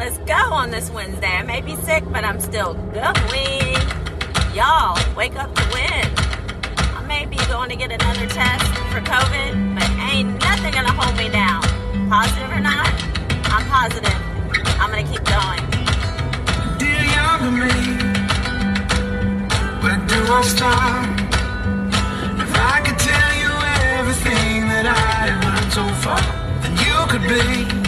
Let's go on this Wednesday. I may be sick, but I'm still going. Y'all, wake up to win. I may be going to get another test for COVID, but ain't nothing gonna hold me down. Positive or not, I'm positive. I'm gonna keep going. Dear younger me, where do I start? If I could tell you everything that I have learned so far, then you could be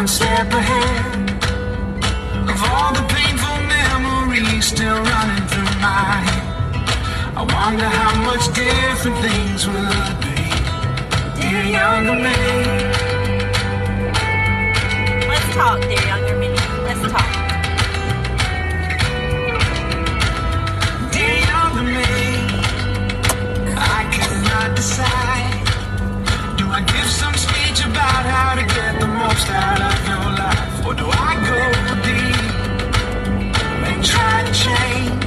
one step ahead of all the painful memories still running through my head. I wonder how much different things would be, dear younger me. Let's talk, dear younger me. Let's talk. Dear younger me, I cannot decide. Do I give some speech about how to the out of your life? Or do I go deep and try to change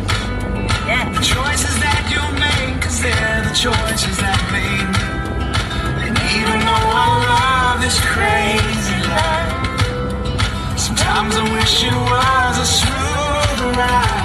the choices that you make? They're the choices that made me. And even though love crazy life, sometimes I wish it was a smoother ride.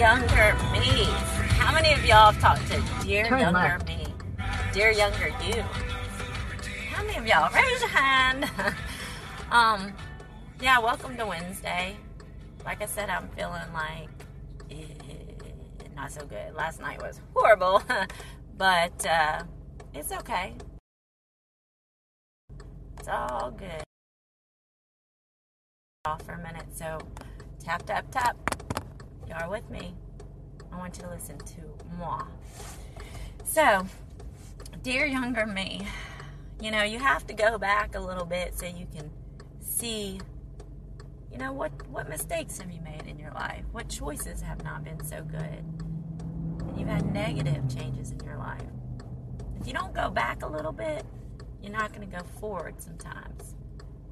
Younger me. How many of y'all have talked to dear Turn younger left. me? Dear younger you. Hand? um, yeah, welcome to Wednesday. Like I said, I'm feeling like eh, not so good. Last night was horrible, but uh, it's okay. It's all good. Off for a minute, so tap tap tap. You are with me. I want you to listen to moi. So, dear younger me, you know, you have to go back a little bit so you can see, you know, what, what mistakes have you made in your life? What choices have not been so good? And you've had negative changes in your life. If you don't go back a little bit, you're not going to go forward sometimes.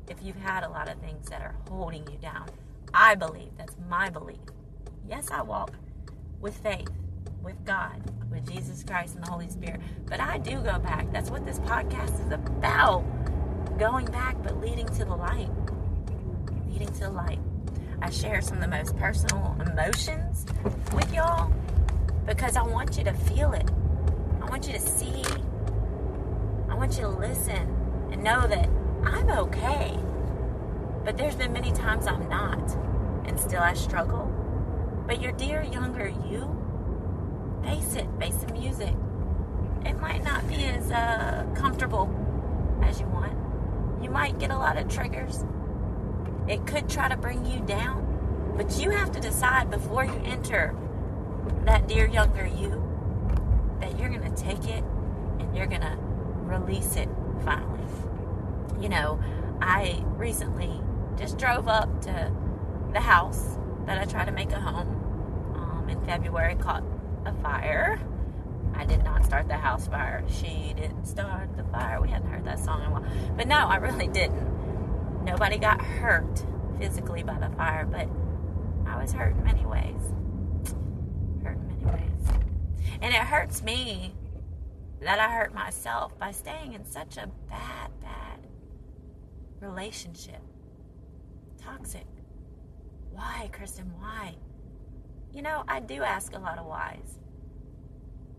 If you've had a lot of things that are holding you down, I believe, that's my belief. Yes, I walk with faith, with God, with Jesus Christ and the Holy Spirit. But I do go back. That's what this podcast is about. Going back, but leading to the light. Leading to the light. I share some of the most personal emotions with y'all because I want you to feel it. I want you to see. I want you to listen and know that I'm okay. But there's been many times I'm not, and still I struggle. But your dear younger you, face it, face the music. It might not be as uh, comfortable as you want. You might get a lot of triggers. It could try to bring you down, but you have to decide before you enter that dear younger you that you're going to take it and you're going to release it finally. You know, I recently just drove up to the house that I try to make a home. Um, in February, caught a fire. I did not start the house fire. She didn't start the fire. We hadn't heard that song in a while. But no, I really didn't. Nobody got hurt physically by the fire, but I was hurt in many ways. Hurt in many ways. And it hurts me that I hurt myself by staying in such a bad, bad relationship. Toxic. Why, Kristen? Why? You know, I do ask a lot of whys,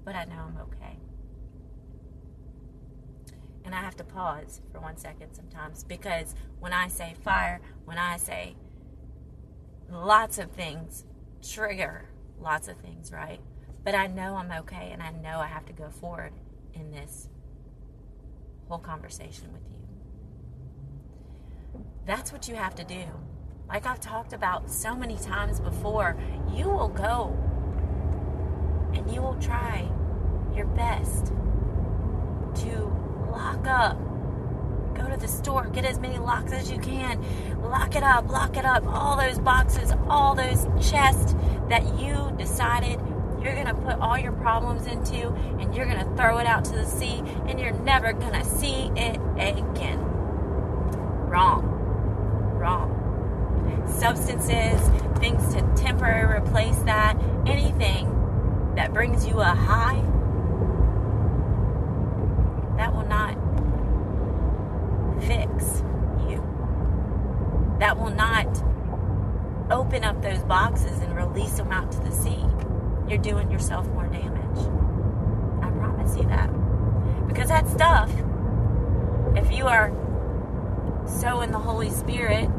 but I know I'm okay. And I have to pause for one second sometimes because when I say fire, when I say lots of things, trigger lots of things, right? But I know I'm okay and I know I have to go forward in this whole conversation with you. That's what you have to do. Like I've talked about so many times before, you will go and you will try your best to lock up. Go to the store, get as many locks as you can. Lock it up, lock it up. All those boxes, all those chests that you decided you're going to put all your problems into and you're going to throw it out to the sea and you're never going to see it again. Wrong. Wrong. Substances, things to temporarily replace that, anything that brings you a high, that will not fix you. That will not open up those boxes and release them out to the sea you're doing yourself more damage. I promise you that. Because that stuff, if you are so in the Holy Spirit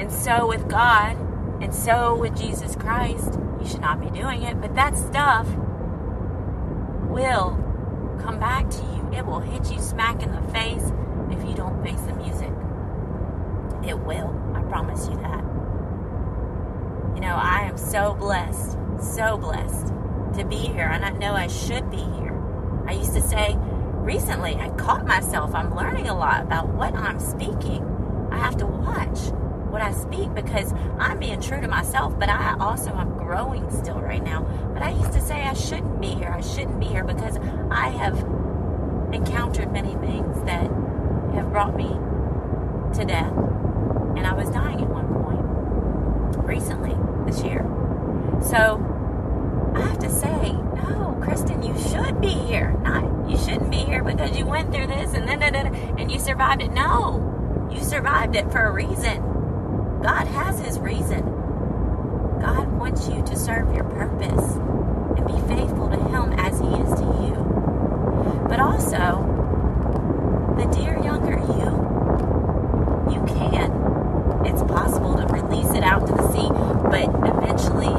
and so with God and so with Jesus Christ, you should not be doing it. But that stuff will come back to you. It will hit you smack in the face if you don't face the music. It will. I promise you that. You know, I am so blessed so blessed to be here, and I know I should be here. I used to say recently, I caught myself, I'm learning a lot about what I'm speaking. I have to watch what I speak because I'm being true to myself, but I also am growing still right now. But I used to say I shouldn't be here. I shouldn't be here because I have encountered many things that have brought me to death. And I was dying at one point recently this year. So I have to say, no, Kristen, you should be here. Not you shouldn't be here because you went through this and then and you survived it. No, you survived it for a reason. God has His reason. God wants you to serve your purpose and be faithful to Him as He is to you. But also, the dear younger you, you can. It's possible to release it out to the sea, but eventually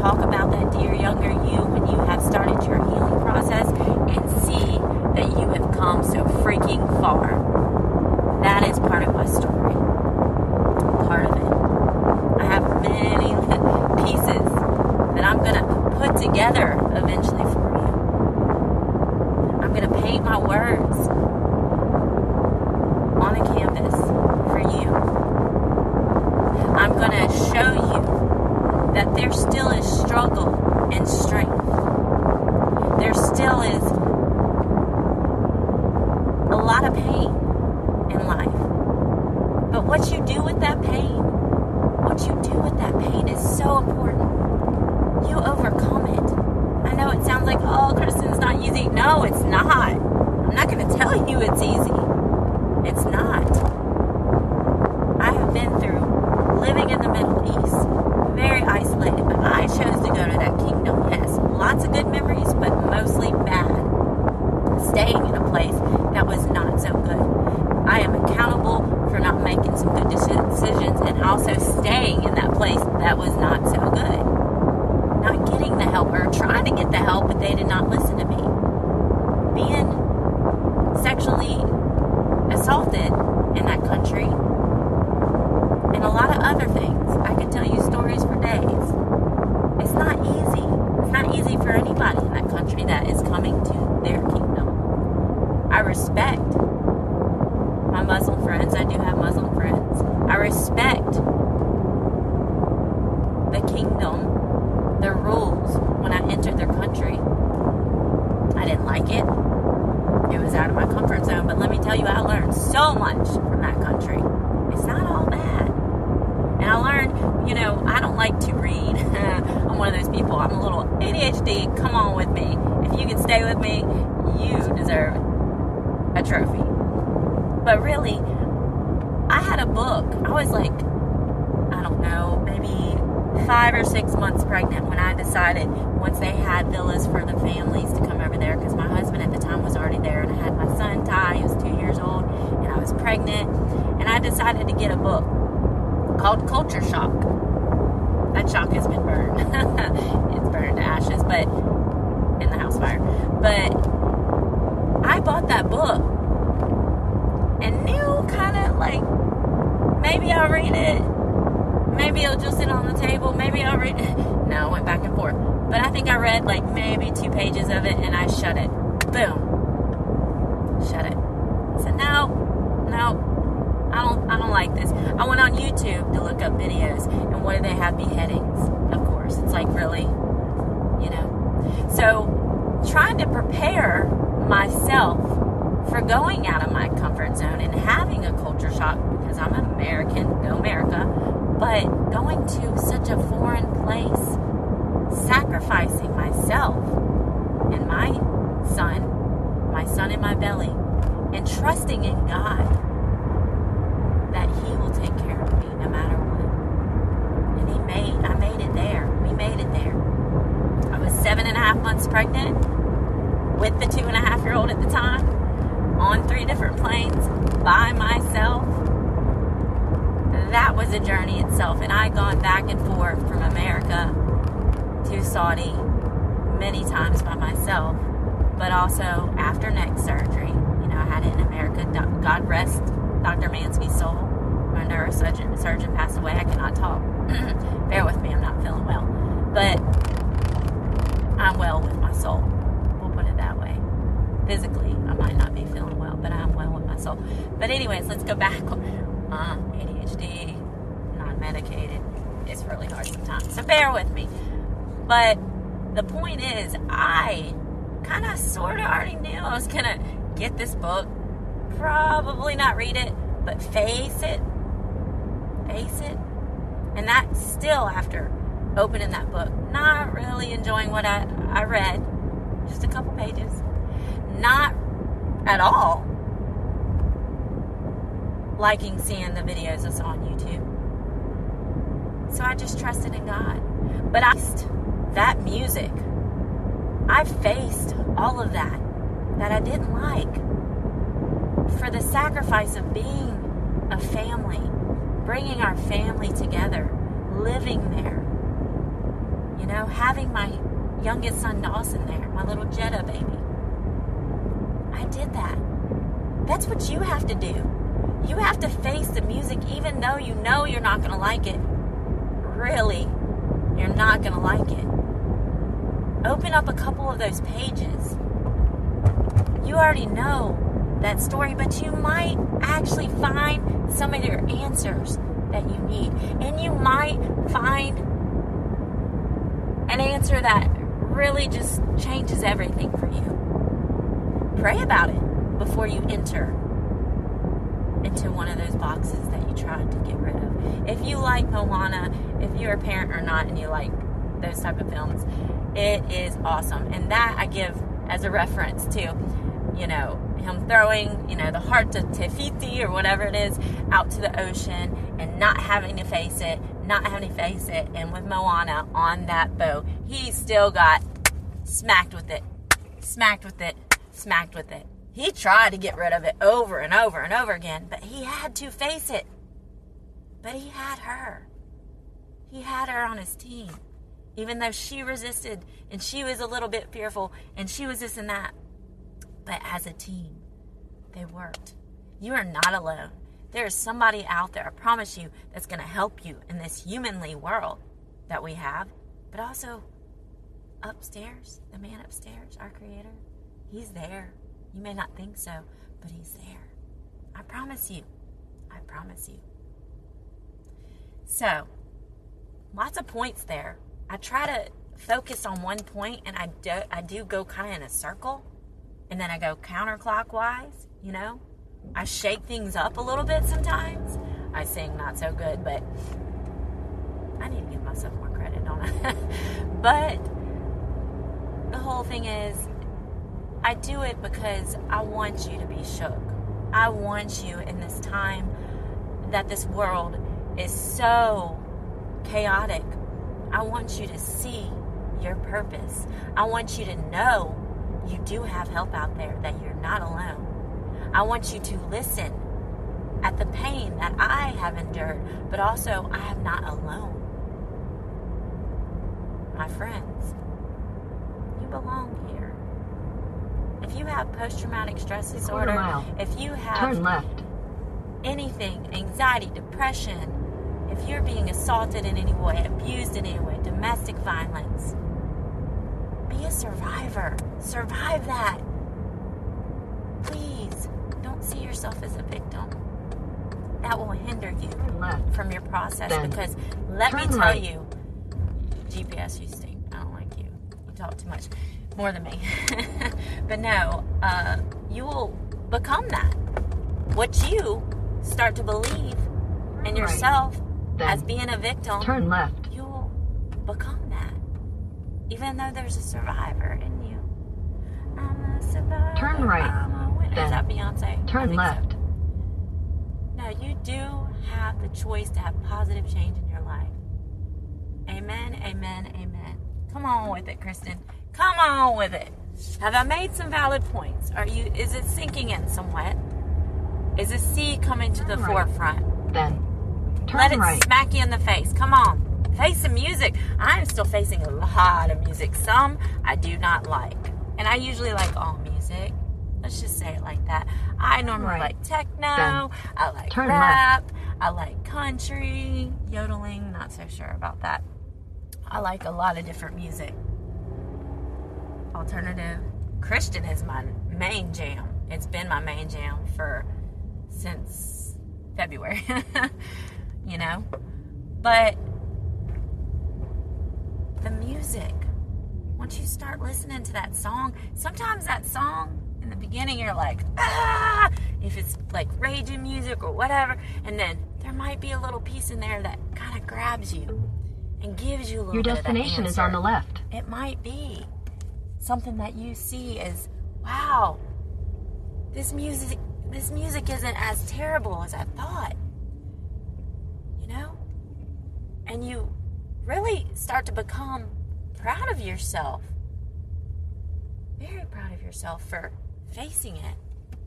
talk about that dear younger you when you have started your healing process and see that you have come so freaking far. That is part of my story. Part of it. I have many pieces that I'm going to put together eventually for you. I'm going to paint my words on a canvas for you. I'm going to show you that there still is struggle and strength. There still is a lot of pain in life. But what you do with that pain, what you do with that pain is so important. You overcome it. I know it sounds like, oh, Kristen's not easy. No, it's not. I'm not going to tell you it's easy. It's not. I have been through living in the Middle East very isolated, but I chose to go to that kingdom. Yes, lots of good memories, but mostly bad. Staying in a place that was not so good. I am accountable for not making some good decisions and also staying in that place that was not so good. Not getting the help or trying to get the help, but they did not listen to me. Being sexually in that country and a lot of other things. I could tell you stories for days. It's not easy. It's not easy for anybody in that country that is coming to their kingdom. I respect my Muslim friends friends. I do have Muslim friends. I respect the kingdom, their rules when I entered their country. I didn't like it. It was out of my comfort zone, but let me tell you, I learned so much from that country. It's not all bad. And I learned, you know, I don't like to read. I'm one of those people. I'm a little Come on with me. If you can stay with me, you deserve a trophy. But really, I had a book. I was like, I don't know, maybe five or six months pregnant when I decided once they had villas for the families to come over there because my husband at the time was already there and I had my son Ty, he was two years old, and I was pregnant. And I decided to get a book called Culture Shock. That shock has been burned. it's burned to ashes, but in the house fire. But I bought that book and knew kind of like maybe I'll read it. Maybe it'll just sit on the table. Maybe I'll read it. No, I went back and forth. But I think I read like maybe two pages of it and I shut it. Boom. Shut it. I said, no, no, I don't I don't like this. I went on YouTube to look up videos and what do they have beheadings? Of course. It's like really, you know. So trying to prepare myself for going out of my comfort zone and having a culture shock because I'm American, go America, but going to such a foreign place, sacrificing myself and my son, my son in my belly, and trusting in God that He will take care of me no matter what. And He made, I made it there. We made it there. I was seven and a half months pregnant with the two and a half year old at the time on three different planes by myself. That was a journey itself. And I had gone back and forth from America to Saudi many times by myself, but also after neck surgery. You know, I had it in America. God rest Dr. Mansky's soul. My neurosurgeon surgeon passed away. I cannot talk. Bear with me, I'm not feeling well. But I'm well with my soul. We'll put it that way. Physically, might not be feeling well, but I'm well with my soul. But anyways, let's go back. Uh, ADHD, non-medicated. It's really hard sometimes. So bear with me. But the point is, I kind of sort of already knew I was going to get this book. Probably not read it, but face it. Face it. And that still after opening that book, not really enjoying what I, I read. Just a couple pages. Not at all liking seeing the videos that's on YouTube. So I just trusted in God. But I faced that music. I faced all of that that I didn't like for the sacrifice of being a family, bringing our family together, living there. You know, having my youngest son Dawson there, my little Jeddah baby. Did that. That's what you have to do. You have to face the music even though you know you're not going to like it. Really, you're not going to like it. Open up a couple of those pages. You already know that story, but you might actually find some of your answers that you need. And you might find an answer that really just changes everything for you. Pray about it before you enter into one of those boxes that you tried to get rid of. If you like Moana, if you're a parent or not and you like those type of films, it is awesome. And that I give as a reference to, you know, him throwing, you know, the heart to Te Fiti or whatever it is out to the ocean and not having to face it, not having to face it. And with Moana on that boat, he still got smacked with it, smacked with it, smacked with it. He tried to get rid of it over and over and over again, but he had to face it. But he had her. He had her on his team. Even though she resisted and she was a little bit fearful and she was this and that. But as a team, they worked. You are not alone. There is somebody out there, I promise you, that's going to help you in this humanly world that we have. But also, upstairs, the man upstairs, our Creator, He's there. You may not think so, but He's there. I promise you. I promise you. So, lots of points there. I try to focus on one point and I do, I do go kind of in a circle and then I go counterclockwise, you know? I shake things up a little bit sometimes. I sing not so good, but I need to give myself more credit, don't I? but the whole thing is, I do it because I want you to be shook. I want you in this time that this world is so chaotic. I want you to see your purpose. I want you to know you do have help out there, that you're not alone. I want you to listen at the pain that I have endured, but also I am not alone. My friends, you belong here. If you have post traumatic stress disorder, mile. if you have Turn left. anything, anxiety, depression, if you're being assaulted in any way, abused in any way, domestic violence, be a survivor. Survive that. Please don't see yourself as a victim. That will hinder you from your process Then because let me tell right. you, GPS, you stink. I don't like you. You talk too much, more than me. but no, uh, you will become that. What you start to believe in yourself Then as being a victim, Turn left. you will become that. Even though there's a survivor in you. I'm a survivor. Turn right. I'm a winner. Is that Beyonce? Turn think so. left. No, you do have the choice to have positive change in your life. Amen, amen, amen. Come on with it, Kristen. Come on with it. Have I made some valid points? Are you is it sinking in somewhat? Is a C coming to the right. forefront? Then turn Let it right. smack you in the face. Come on. Face some music. I'm still facing a lot of music. Some I do not like. And I usually like all music. Let's just say it like that. I normally Right. like techno. Then I like turn rap. I like country. Yodeling. Not so sure about that. I like a lot of different music. Alternative. Christian is my main jam. It's been my main jam for since February. you know? But the music, once you start listening to that song, sometimes that song in the beginning you're like, ah, if it's like raging music or whatever, and then there might be a little piece in there that kind of grabs you and gives you a little Your bit of that destination is on the left. it might be something that you see as wow this music this music isn't as terrible as i thought you know? And you really start to become proud of yourself. Very proud of yourself for facing it.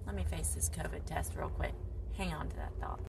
Let me face this covid test real quick. Hang on to that thought